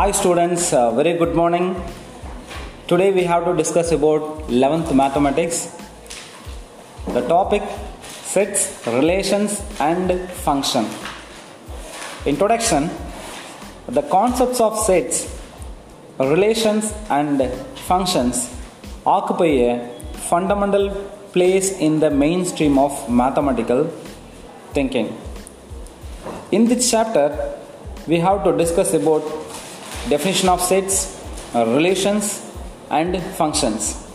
Hi students, uh, very good morning. Today we have to discuss about 11th mathematics. The topic sets, relations and function. Introduction The concepts of sets, relations and functions occupy a fundamental place in the mainstream of mathematical thinking. In this chapter, we have to discuss about definition of sets, uh, relations, and functions.